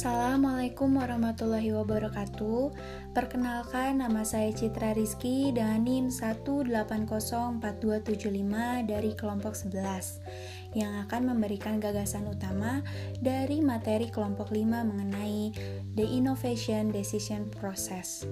Assalamualaikum warahmatullahi wabarakatuh Perkenalkan nama saya Citra Rizky dengan NIM 1804275 dari kelompok 11 yang akan memberikan gagasan utama dari materi kelompok 5 mengenai The Innovation Decision Process.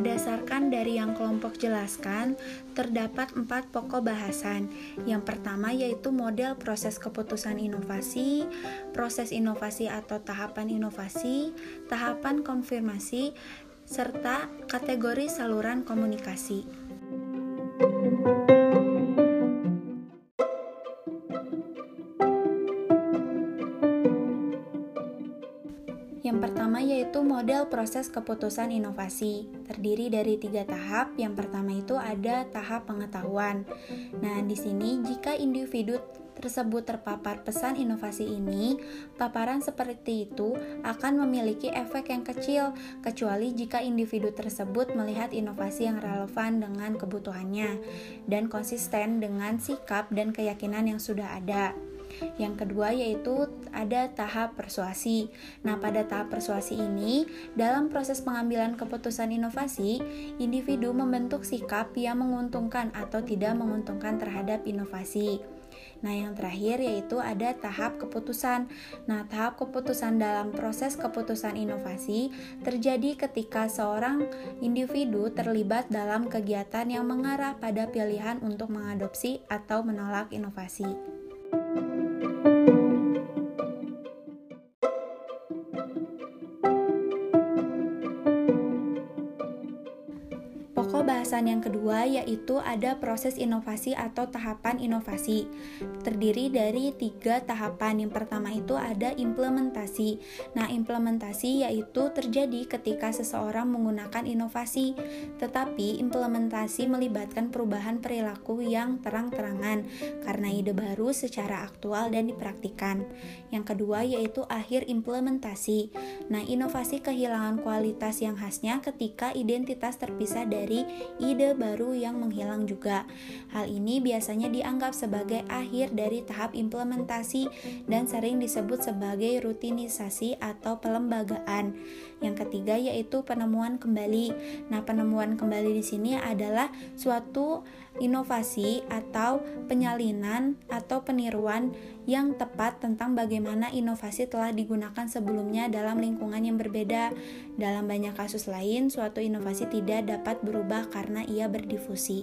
Berdasarkan dari yang kelompok jelaskan, terdapat empat pokok bahasan. Yang pertama yaitu model proses keputusan inovasi, proses inovasi atau tahapan inovasi, tahapan konfirmasi, serta kategori saluran komunikasi. Yang pertama yaitu model proses keputusan inovasi. Terdiri dari tiga tahap. Yang pertama itu ada tahap pengetahuan. Nah, di sini jika individu tersebut terpapar pesan inovasi ini, paparan seperti itu akan memiliki efek yang kecil, kecuali jika individu tersebut melihat inovasi yang relevan dengan kebutuhannya dan konsisten dengan sikap dan keyakinan yang sudah ada. Yang kedua yaitu ada tahap persuasi. Nah, pada tahap persuasi ini, dalam proses pengambilan keputusan inovasi, individu membentuk sikap yang menguntungkan atau tidak menguntungkan terhadap inovasi. Nah, yang terakhir yaitu ada tahap keputusan. Nah, tahap keputusan dalam proses keputusan inovasi terjadi ketika seorang individu terlibat dalam kegiatan yang mengarah pada pilihan untuk mengadopsi atau menolak inovasi. Bahasan yang kedua yaitu ada proses inovasi atau tahapan inovasi. Terdiri dari tiga tahapan. Yang pertama itu ada implementasi. Nah, implementasi yaitu terjadi ketika seseorang menggunakan inovasi, tetapi implementasi melibatkan perubahan perilaku yang terang-terangan karena ide baru secara aktual dan dipraktikkan. Yang kedua yaitu akhir implementasi. Nah, inovasi kehilangan kualitas yang khasnya ketika identitas terpisah dari ide baru yang menghilang juga. Hal ini biasanya dianggap sebagai akhir dari tahap implementasi dan sering disebut sebagai rutinisasi atau pelembagaan. Yang ketiga yaitu penemuan kembali. Nah, penemuan kembali di sini adalah suatu inovasi atau penyalinan atau peniruan yang tepat tentang bagaimana inovasi telah digunakan sebelumnya dalam lingkungan yang berbeda. Dalam banyak kasus lain, suatu inovasi tidak dapat berubah karena ia berdifusi.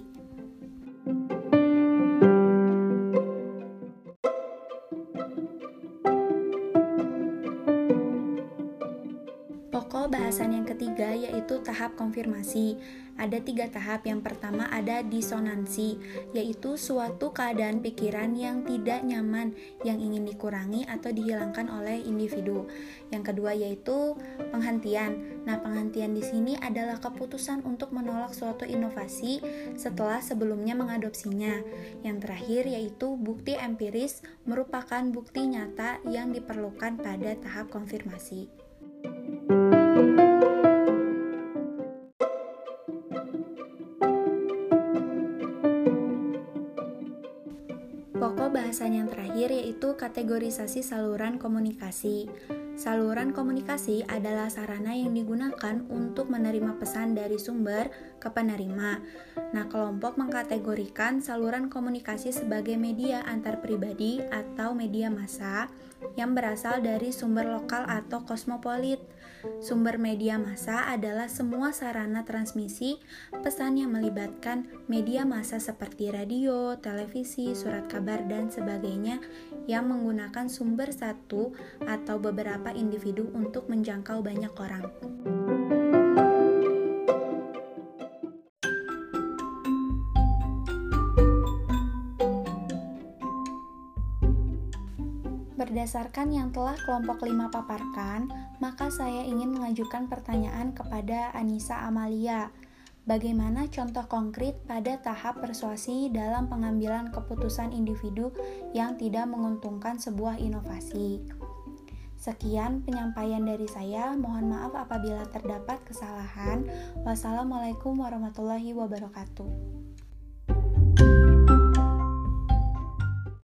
Pokok bahasan yang ketiga yaitu tahap konfirmasi. Ada tiga tahap. Yang pertama ada disonansi, yaitu suatu keadaan pikiran yang tidak nyaman yang ingin dikurangi atau dihilangkan oleh individu. Yang kedua yaitu penghentian. Nah, penghentian di sini adalah keputusan untuk menolak suatu inovasi setelah sebelumnya mengadopsinya. Yang terakhir yaitu bukti empiris merupakan bukti nyata yang diperlukan pada tahap konfirmasi. Pokok bahasan yang terakhir yaitu kategorisasi saluran komunikasi. Saluran komunikasi adalah sarana yang digunakan untuk menerima pesan dari sumber ke penerima. Nah, kelompok mengkategorikan saluran komunikasi sebagai media antar pribadi atau media massa yang berasal dari sumber lokal atau kosmopolit. Sumber media massa adalah semua sarana transmisi pesan yang melibatkan media massa seperti radio, televisi, surat kabar, dan sebagainya yang menggunakan sumber satu atau beberapa individu untuk menjangkau banyak orang. Berdasarkan yang telah kelompok 5 paparkan, maka saya ingin mengajukan pertanyaan kepada Anissa Amalia. Bagaimana contoh konkret pada tahap persuasi dalam pengambilan keputusan individu yang tidak menguntungkan sebuah inovasi? Sekian penyampaian dari saya. Mohon maaf apabila terdapat kesalahan. Wassalamualaikum warahmatullahi wabarakatuh.